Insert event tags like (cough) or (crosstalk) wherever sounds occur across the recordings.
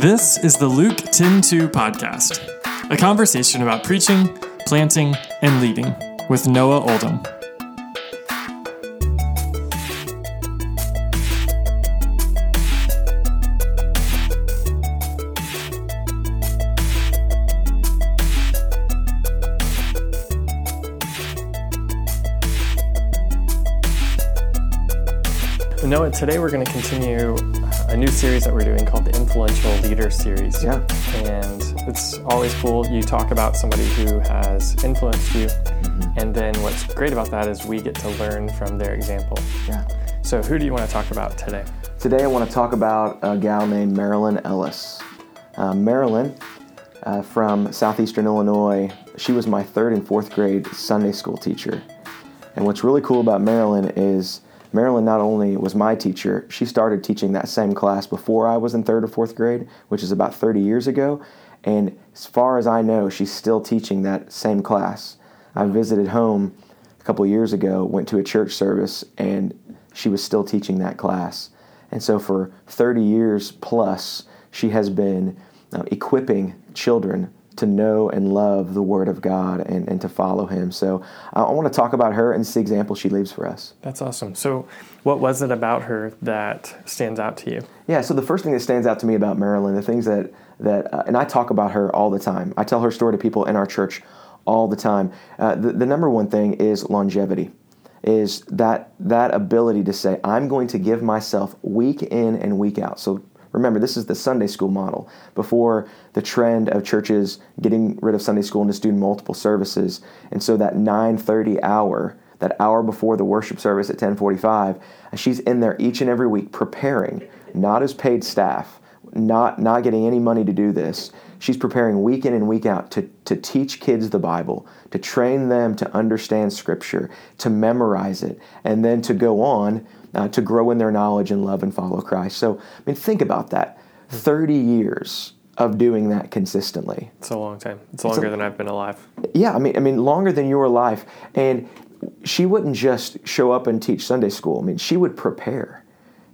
This is the Luke 10 2 podcast, a conversation about preaching, planting, and leading with Noah Oldham. Noah, today we're going to continue a new series that we're doing called the Influential Leader Series. Yeah. And it's always cool. You talk about somebody who has influenced you. And then what's great about that is we get to learn from their example. Yeah. So, who do you want to talk about today? Today I want to talk about a gal named Marilyn Ellis. Uh, Marilyn, uh, from southeastern Illinois, she was my third and fourth grade Sunday school teacher. And what's really cool about Marilyn is Marilyn not only was my teacher, she started teaching that same class before I was in third or fourth grade, which is about 30 years ago. And as far as I know, she's still teaching that same class. I visited home a couple years ago, went to a church service, and she was still teaching that class. And so for 30 years plus, she has been uh, equipping children to know and love the Word of God and, and to follow Him. So I, I want to talk about her and the example she leaves for us. That's awesome. So, what was it about her that stands out to you? Yeah, so the first thing that stands out to me about Marilyn, the things that, that uh, and I talk about her all the time, I tell her story to people in our church all the time. Uh, the, the number one thing is longevity is that that ability to say i'm going to give myself week in and week out so remember this is the sunday school model. Before the trend of churches getting rid of sunday school and just doing multiple services and so that 9.30 hour that hour before the worship service at 10.45 uh, she's in there each and every week preparing not as paid staff not not getting any money to do this. She's preparing week in and week out to, to teach kids the bible to train them to understand scripture to memorize it and then to go on uh, to grow in their knowledge and love and follow christ. So i mean think about that. 30 years of doing that consistently. It's a long time. It's longer than I've been alive. yeah i mean i mean longer than your life. And she wouldn't just show up and teach sunday school. I mean she would prepare.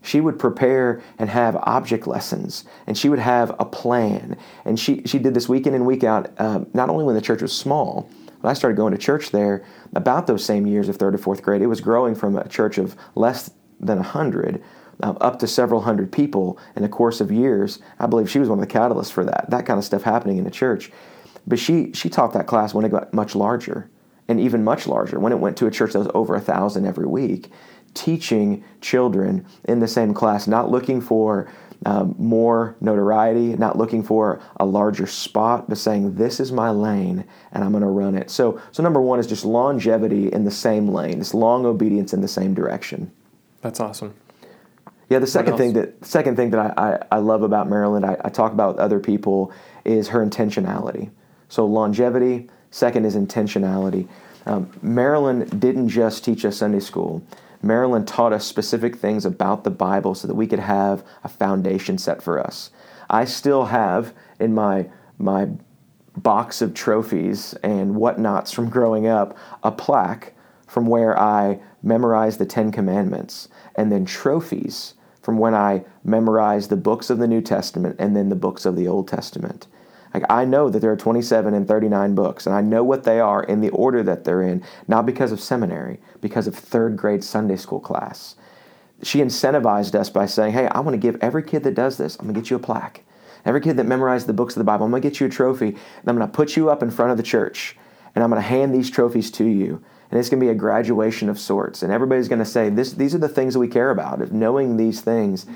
She would prepare and have object lessons and she would have a plan. And she, she did this week in and week out um, not only when the church was small when i started going to church there about those same years of third or fourth grade. It was growing from a church of less than 100 um, up to several hundred people in the course of years i believe she was one of the catalysts for that that kind of stuff happening in the church but she she taught that class when it got much larger and even much larger when it went to a church that was over a thousand every week teaching children in the same class, not looking for um, more notoriety, not looking for a larger spot, but saying, This is my lane and I'm going to run it. So, so, number one is just longevity in the same lane, this long obedience in the same direction. That's awesome. Yeah, the second thing that second thing that I, I, I love about Marilyn, I, I talk about with other people, is her intentionality. So longevity. Second is intentionality. Um, Marilyn didn't just teach us Sunday school. Marilyn taught us specific things about the Bible so that we could have a foundation set for us. I still have in my my box of trophies and whatnots from growing up a plaque from where I memorized the Ten Commandments, and then trophies from when I memorized the books of the New Testament and then the books of the Old Testament. Like I know that there are 27 and 39 books, and I know what they are in the order that they're in, not because of seminary, because of third grade Sunday school class. She incentivized us by saying, Hey, I want to give every kid that does this, I'm going to get you a plaque. Every kid that memorized the books of the Bible, I'm going to get you a trophy, and I'm going to put you up in front of the church, and I'm going to hand these trophies to you. And it's going to be a graduation of sorts. And everybody's going to say, this, These are the things that we care about, knowing these things.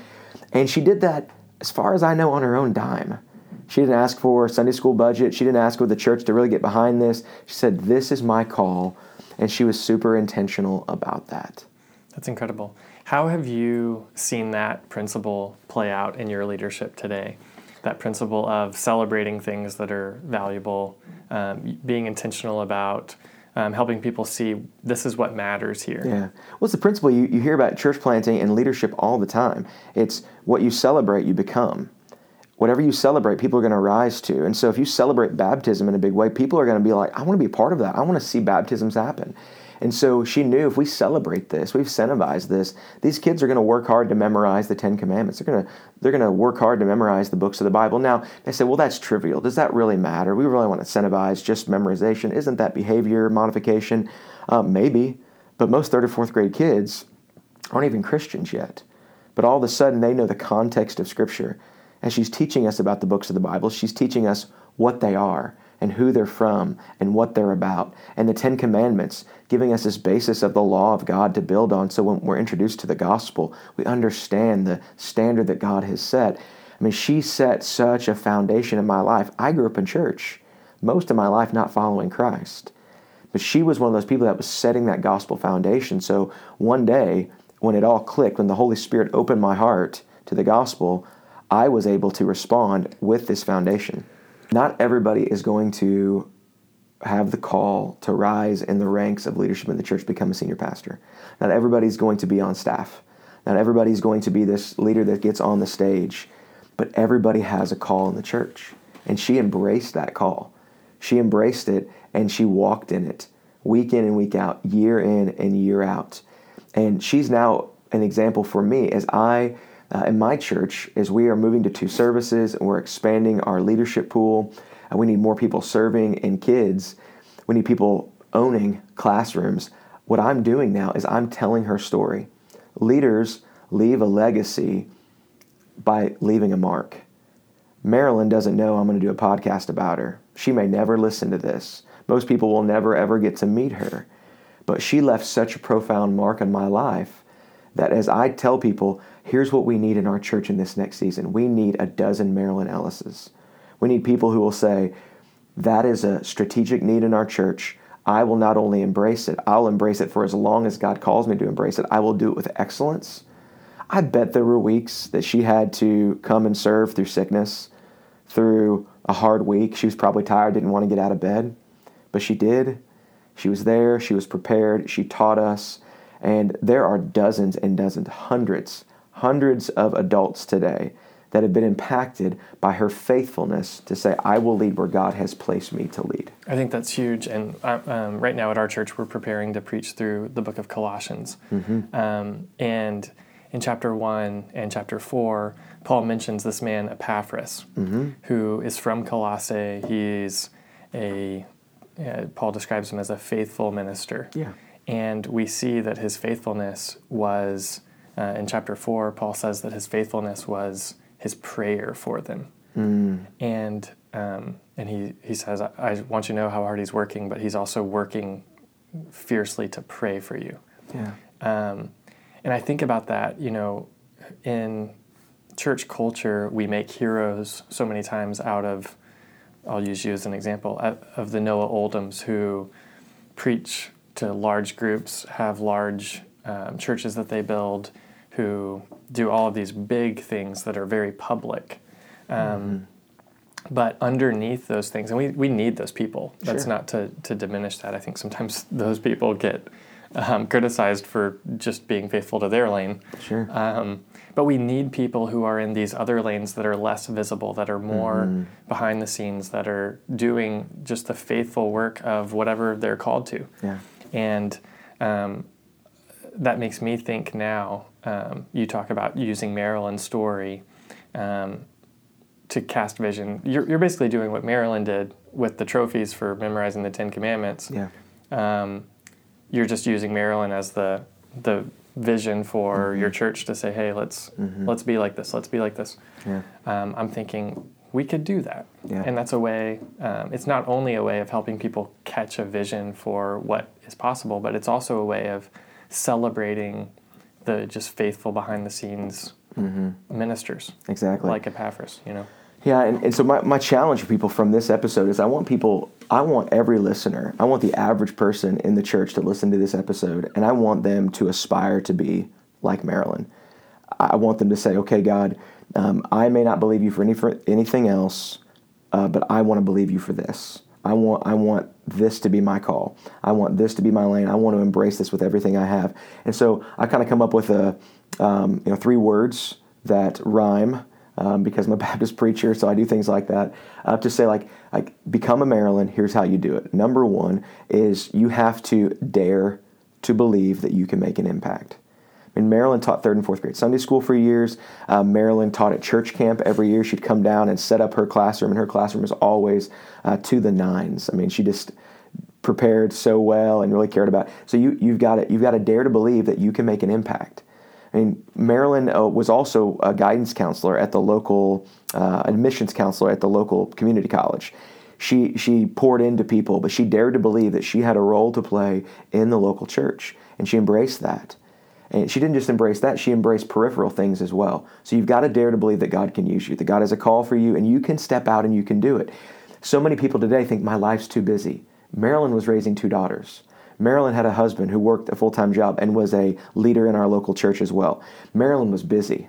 And she did that, as far as I know, on her own dime. She didn't ask for a Sunday school budget. She didn't ask for the church to really get behind this. She said, This is my call. And she was super intentional about that. That's incredible. How have you seen that principle play out in your leadership today? That principle of celebrating things that are valuable, um, being intentional about um, helping people see this is what matters here. Yeah. What's the principle you, you hear about church planting and leadership all the time? It's what you celebrate, you become whatever you celebrate, people are going to rise to. And so if you celebrate baptism in a big way, people are going to be like, I want to be a part of that. I want to see baptisms happen. And so she knew if we celebrate this, we've incentivized this, these kids are going to work hard to memorize the Ten Commandments. They're going to they're going to work hard to memorize the books of the Bible. Now they say, well, that's trivial. Does that really matter? We really want to incentivize just memorization. Isn't that behavior modification? Uh, maybe, but most third or fourth grade kids aren't even Christians yet. But all of a sudden, they know the context of Scripture. As she's teaching us about the books of the Bible, she's teaching us what they are and who they're from and what they're about. And the Ten Commandments, giving us this basis of the law of God to build on. So when we're introduced to the gospel, we understand the standard that God has set. I mean, she set such a foundation in my life. I grew up in church, most of my life not following Christ. But she was one of those people that was setting that gospel foundation. So one day, when it all clicked, when the Holy Spirit opened my heart to the gospel, I was able to respond with this foundation not everybody is going to have the call to rise in the ranks of leadership in the church, become a senior pastor. Not everybody's going to be on staff. Not everybody's going to be this leader that gets on the stage. But everybody has a call in the church. And she embraced that call. She embraced it and she walked in it week in and week out, year in and year out. And she's now an example for me as I uh, in my church is we are moving to two services and we're expanding our leadership pool. We need more people serving in kids. We need people owning classrooms. What I'm doing now is I'm telling her story. Leaders leave a legacy by leaving a mark. Marilyn doesn't know I'm going to do a podcast about her. She may never listen to this. Most people will never ever get to meet her. But she left such a profound mark on my life that as I tell people, here's what we need in our church in this next season we need a dozen Marilyn Ellises. We need people who will say, that is a strategic need in our church. I will not only embrace it, I'll embrace it for as long as God calls me to embrace it. I will do it with excellence. I bet there were weeks that she had to come and serve through sickness, through a hard week. She was probably tired, didn't want to get out of bed, but she did. She was there, she was prepared, she taught us. And there are dozens and dozens, hundreds hundreds of adults today that have been impacted by her faithfulness to say, I will lead where God has placed me to lead. I think that's huge. And uh, um, right now at our church, we're preparing to preach through the book of Colossians. Mm-hmm. Um, and in chapter 1 and chapter 4, Paul mentions this man, Epaphras, mm-hmm. who is from Colossae. He's a, uh, Paul describes him as a faithful minister. Yeah. And we see that his faithfulness was uh, in chapter 4, Paul says that his faithfulness was his prayer for them. Mm. And, um, and he, he says, I, I, want you to know how hard he's working, but he's also working fiercely to pray for you. Yeah. Um, and I think about that, you know, in church culture, we make heroes so many times out of, I'll use you as an example, of the Noah Oldhams who preach to large groups, have large um, churches that they build who do all of these big things that are very public. Um, mm-hmm. But underneath those things, and we, we need those people. That's sure. not to, to diminish that. I think sometimes (laughs) those people get um, criticized for just being faithful to their lane. Sure. Um, but we need people who are in these other lanes that are less visible, that are more mm-hmm. behind the scenes, that are doing just the faithful work of whatever they're called to. Yeah. And um, that makes me think now. Um, you talk about using Marilyn's story um, to cast vision. You're, you're basically doing what Marilyn did with the trophies for memorizing the Ten Commandments. Yeah. Um, you're just using Marilyn as the the vision for mm-hmm. your church to say, hey, let's mm-hmm. let's be like this. Let's be like this. Yeah. Um, I'm thinking we could do that. Yeah. And that's a way, um, it's not only a way of helping people catch a vision for what is possible, but it's also a way of celebrating the just faithful behind the scenes mm-hmm. ministers. Exactly. Like Epaphras, you know. Yeah, and, and so my, my challenge for people from this episode is I want people, I want every listener, I want the average person in the church to listen to this episode, and I want them to aspire to be like Marilyn. I want them to say, okay, God, um, I may not believe you for, any, for anything else, uh, but I want to believe you for this. I want I want this to be my call. I want this to be my lane. I want to embrace this with everything I have. And so I kind of come up with a um, you know three words that rhyme um, because I'm a (laughs) Baptist preacher, so I do things like that. Uh, to say like like become a Marilyn. Here's how you do it. Number one is you have to dare to believe that you can make an impact. I mean, Marilyn taught third and fourth grade Sunday school for years. Uh, Marilyn taught at church camp every year. She'd come down and set up her classroom, and her classroom was always uh, to the nines. I mean, she just prepared so well and really cared about. It. So you you've got to you've got to dare to believe that you can make an impact. I mean, Marilyn uh, was also a guidance counselor at the local uh, admissions counselor at the local community college. She she poured into people, but she dared to believe that she had a role to play in the local church, and she embraced that. And she didn't just embrace that, she embraced peripheral things as well. So you've got to dare to believe that God can use you, that God has a call for you, and you can step out and you can do it. So many people today think my life's too busy. Marilyn was raising two daughters. Marilyn had a husband who worked a full time job and was a leader in our local church as well. Marilyn was busy,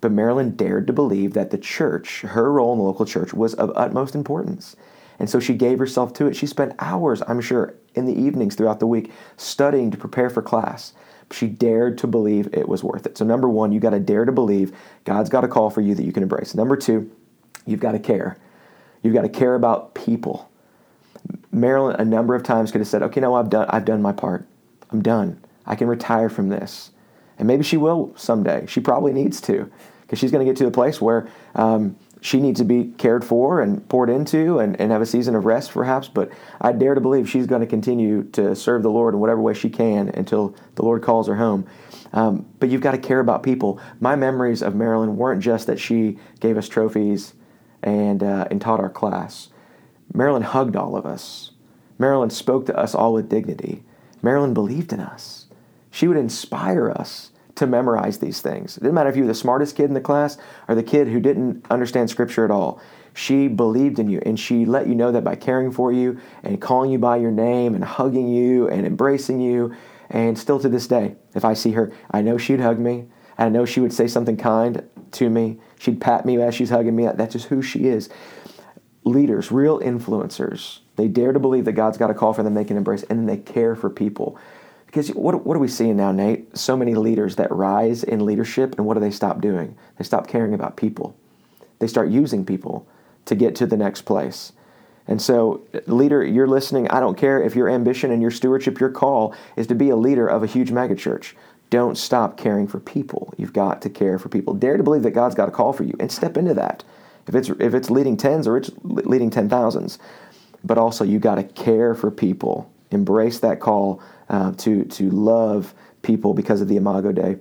but Marilyn dared to believe that the church, her role in the local church, was of utmost importance. And so she gave herself to it. She spent hours, I'm sure, in the evenings throughout the week studying to prepare for class. She dared to believe it was worth it. So, number one, you got to dare to believe God's got a call for you that you can embrace. Number two, you've got to care. You've got to care about people. Marilyn a number of times could have said, "Okay, no, I've done I've done my part. I'm done. I can retire from this." And maybe she will someday. She probably needs to, because she's going to get to the place where um, she needs to be cared for and poured into and, and have a season of rest, perhaps. But I dare to believe she's going to continue to serve the Lord in whatever way she can until the Lord calls her home. Um, but you've got to care about people. My memories of Marilyn weren't just that she gave us trophies and uh, and taught our class. Marilyn hugged all of us. Marilyn spoke to us all with dignity. Marilyn believed in us. She would inspire us to memorize these things. It didn't matter if you were the smartest kid in the class or the kid who didn't understand scripture at all. She believed in you and she let you know that by caring for you and calling you by your name and hugging you and embracing you. And still to this day, if I see her, I know she'd hug me. I know she would say something kind to me. She'd pat me as she's hugging me. That's just who she is leaders, real influencers, they dare to believe that God's got a call for them they can embrace, and then they care for people. Because what, what are we seeing now, Nate? So many leaders that rise in leadership, and what do they stop doing? They stop caring about people. They start using people to get to the next place. And so, leader, you're listening. I don't care if your ambition and your stewardship, your call is to be a leader of a huge megachurch. Don't stop caring for people. You've got to care for people. Dare to believe that God's got a call for you and step into that if it's if it's leading tens or it's leading ten thousands. But also, you got to care for people. Embrace that call uh, to to love people because of the Imago Dei.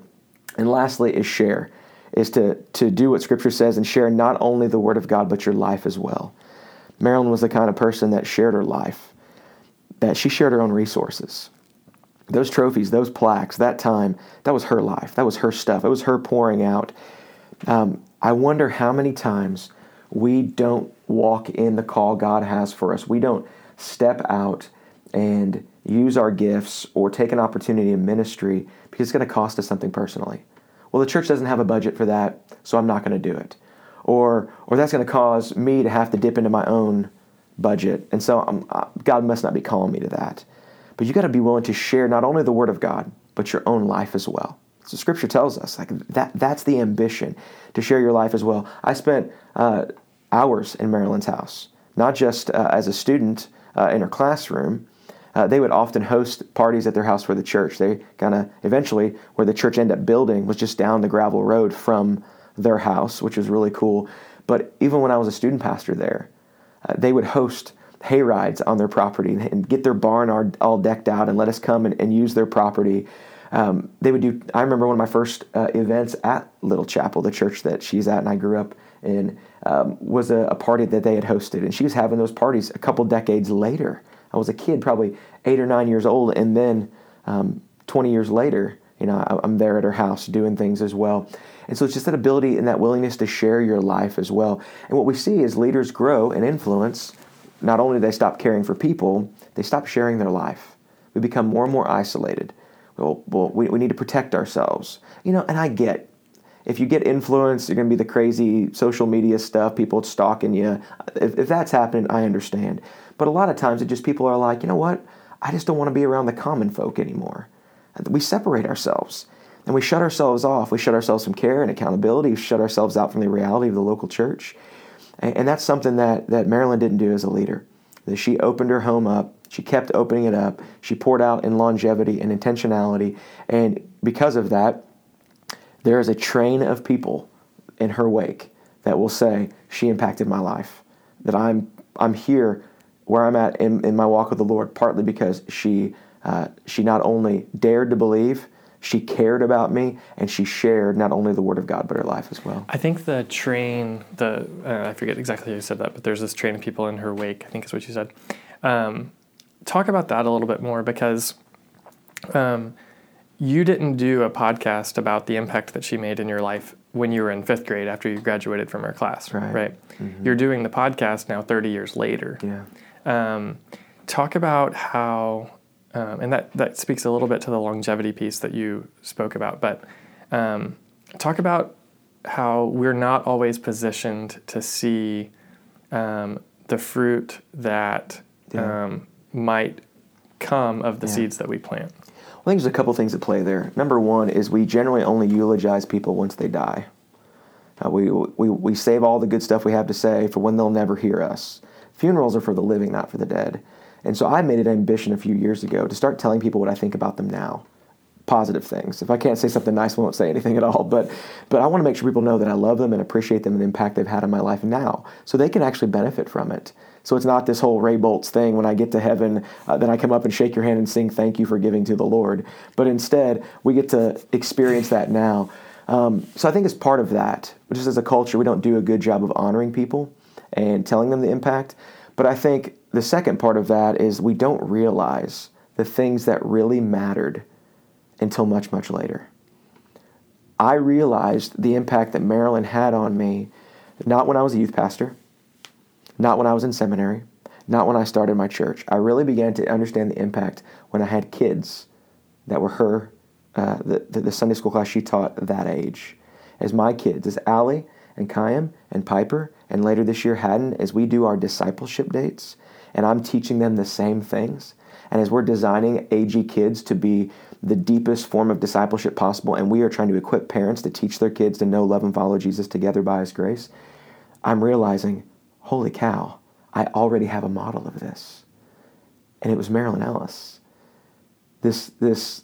And lastly, is share, is to to do what Scripture says and share not only the Word of God but your life as well. Marilyn was the kind of person that shared her life, that she shared her own resources. Those trophies, those plaques, that time, that was her life. That was her stuff. It was her pouring out. Um, I wonder how many times we don't walk in the call God has for us. We don't step out and use our gifts or take an opportunity in ministry because it's going to cost us something personally. Well, the church doesn't have a budget for that, so I'm not going to do it. Or, or that's going to cause me to have to dip into my own budget. And so I'm, uh, God must not be calling me to that. But you got to be willing to share not only the Word of God, but your own life as well. So Scripture tells us like that. That's the ambition to share your life as well. I spent uh, hours in Marilyn's house, not just uh, as a student uh, in her classroom. Uh, they would often host parties at their house for the church. They kind of eventually, where the church ended up building, was just down the gravel road from their house, which was really cool. But even when I was a student pastor there, uh, they would host hay rides on their property and get their barn all decked out and let us come and, and use their property um, they would do. I remember one of my first uh, events at Little Chapel, the church that she's at, and I grew up in, um, was a, a, party that they had hosted, and she was having those parties a couple decades later. I was a kid, probably eight or nine years old, and then um, 20 years later, you know, I'm there at her house doing things as well. And so it's just that ability and that willingness to share your life as well. And what we see is leaders grow and influence. Not only do they stop caring for people, they stop sharing their life. We become more and more isolated well, well we, we need to protect ourselves. You know, and I get if you get influenced, you're going to be the crazy social media stuff, people stalking you. If, if that's happening, I understand. But a lot of times, it just people are like, you know what? I just don't want to be around the common folk anymore. We separate ourselves and we shut ourselves off. We shut ourselves from care and accountability. We shut ourselves out from the reality of the local church. And, and that's something that, that Marilyn didn't do as a leader. That she opened her home up She kept opening it up. She poured out in longevity and intentionality. And because of that, there is a train of people in her wake that will say, She impacted my life. That I'm, I'm here where I'm at in, in my walk with the Lord, partly because she, uh, she not only dared to believe, she cared about me, and she shared not only the Word of God, but her life as well. I think the train, the uh, I forget exactly you said that, but there's this train of people in her wake, I think is what you said. Um, talk about that a little bit more because um, you didn't do a podcast about the impact that she made in your life when you were in fifth grade after you graduated from her class, right? right? Mm-hmm. You're doing the podcast now 30 years later. Yeah. Um, talk about how, um, and that, that speaks a little bit to the longevity piece that you spoke about, but um, talk about how we're not always positioned to see um, the fruit that yeah. Um, might come of the yeah. seeds that we plant. I think there's a couple things at play there. Number one is we generally only eulogize people once they die. Uh, we, we, we save all the good stuff we have to say for when they'll never hear us. Funerals are for the living, not for the dead. And so I made it an ambition a few years ago to start telling people what I think about them now. Positive things. If I can't say something nice, I won't say anything at all. But, but I want to make sure people know that I love them and appreciate them and the impact they've had on my life now so they can actually benefit from it. So it's not this whole Ray Boltz thing when I get to heaven, uh, then I come up and shake your hand and sing thank you for giving to the Lord. But instead, we get to experience that now. Um, so I think as part of that, just as a culture, we don't do a good job of honoring people and telling them the impact. But I think the second part of that is we don't realize the things that really mattered until much, much later. I realized the impact that Marilyn had on me, not when I was a youth pastor, not when I was in seminary, not when I started my church. I really began to understand the impact when I had kids that were her, uh, the, the, Sunday school class she taught that age. As my kids, as Allie and Kayam and Piper, and later this year Haddon, as we do our discipleship dates, and I'm teaching them the same things. And as we're designing AG kids to be the deepest form of discipleship possible, and we are trying to equip parents to teach their kids to know, love, and follow Jesus together by His grace, I'm realizing holy cow, I already have a model of this. And it was Marilyn Ellis. This, this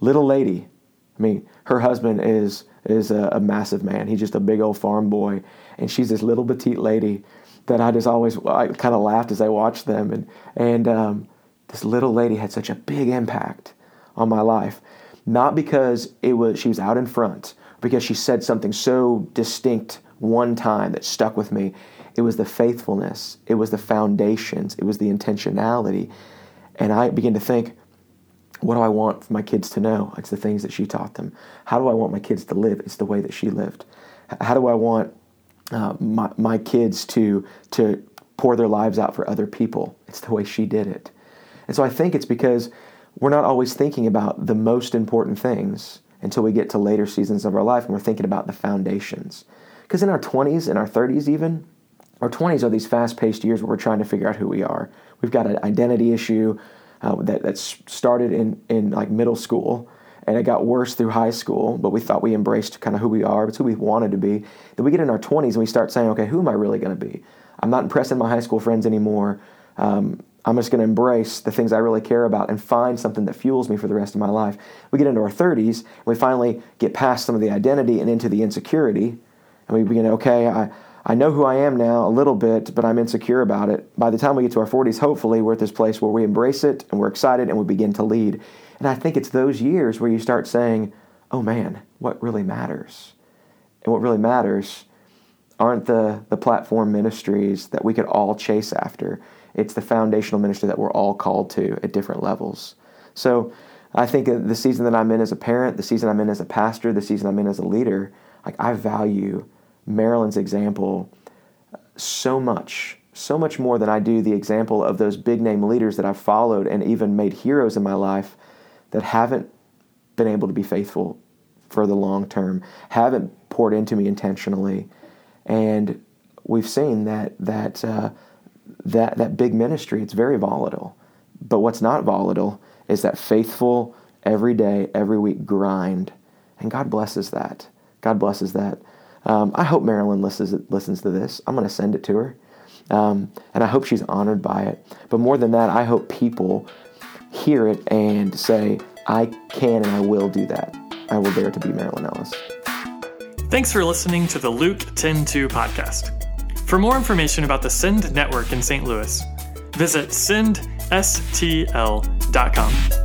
little lady, I mean, her husband is, is a, a massive man. He's just a big old farm boy. And she's this little petite lady that I just always I kind of laughed as I watched them. And, and um, this little lady had such a big impact on my life. Not because it was she was out in front, because she said something so distinct one time that stuck with me. It was the faithfulness, it was the foundations, it was the intentionality. And I began to think, what do I want my kids to know? It's the things that she taught them. How do I want my kids to live? It's the way that she lived. How do I want uh, my, my kids to, to pour their lives out for other people? It's the way she did it. And so I think it's because we're not always thinking about the most important things until we get to later seasons of our life and we're thinking about the foundations. Because in our 20s, in our 30s, even, our 20s are these fast paced years where we're trying to figure out who we are. We've got an identity issue uh, that, that started in, in like middle school and it got worse through high school, but we thought we embraced kind of who we are, it's who we wanted to be. Then we get in our 20s and we start saying, okay, who am I really going to be? I'm not impressing my high school friends anymore. Um, I'm just going to embrace the things I really care about and find something that fuels me for the rest of my life. We get into our 30s and we finally get past some of the identity and into the insecurity. And we begin, okay, I, I know who I am now a little bit, but I'm insecure about it. By the time we get to our 40s, hopefully, we're at this place where we embrace it and we're excited and we begin to lead. And I think it's those years where you start saying, oh man, what really matters? And what really matters aren't the, the platform ministries that we could all chase after. It's the foundational ministry that we're all called to at different levels. So I think the season that I'm in as a parent, the season I'm in as a pastor, the season I'm in as a leader, like I value Marilyn's example so much, so much more than I do the example of those big name leaders that I've followed and even made heroes in my life that haven't been able to be faithful for the long term, haven't poured into me intentionally, and we've seen that that uh, that that big ministry it's very volatile. But what's not volatile is that faithful every day every week grind. And god blesses that. God blesses that. Um, i hope marilyn listens, listens to this. I'm going to send it to her. Um, and i hope she's honored by it. But more than that i hope people hear it and say i can and i will do that. I will dare to be marilyn ellis. Thanks for listening to the luke 10-2 podcast. For more information about the SEND network in St. Louis, visit sendstl.com.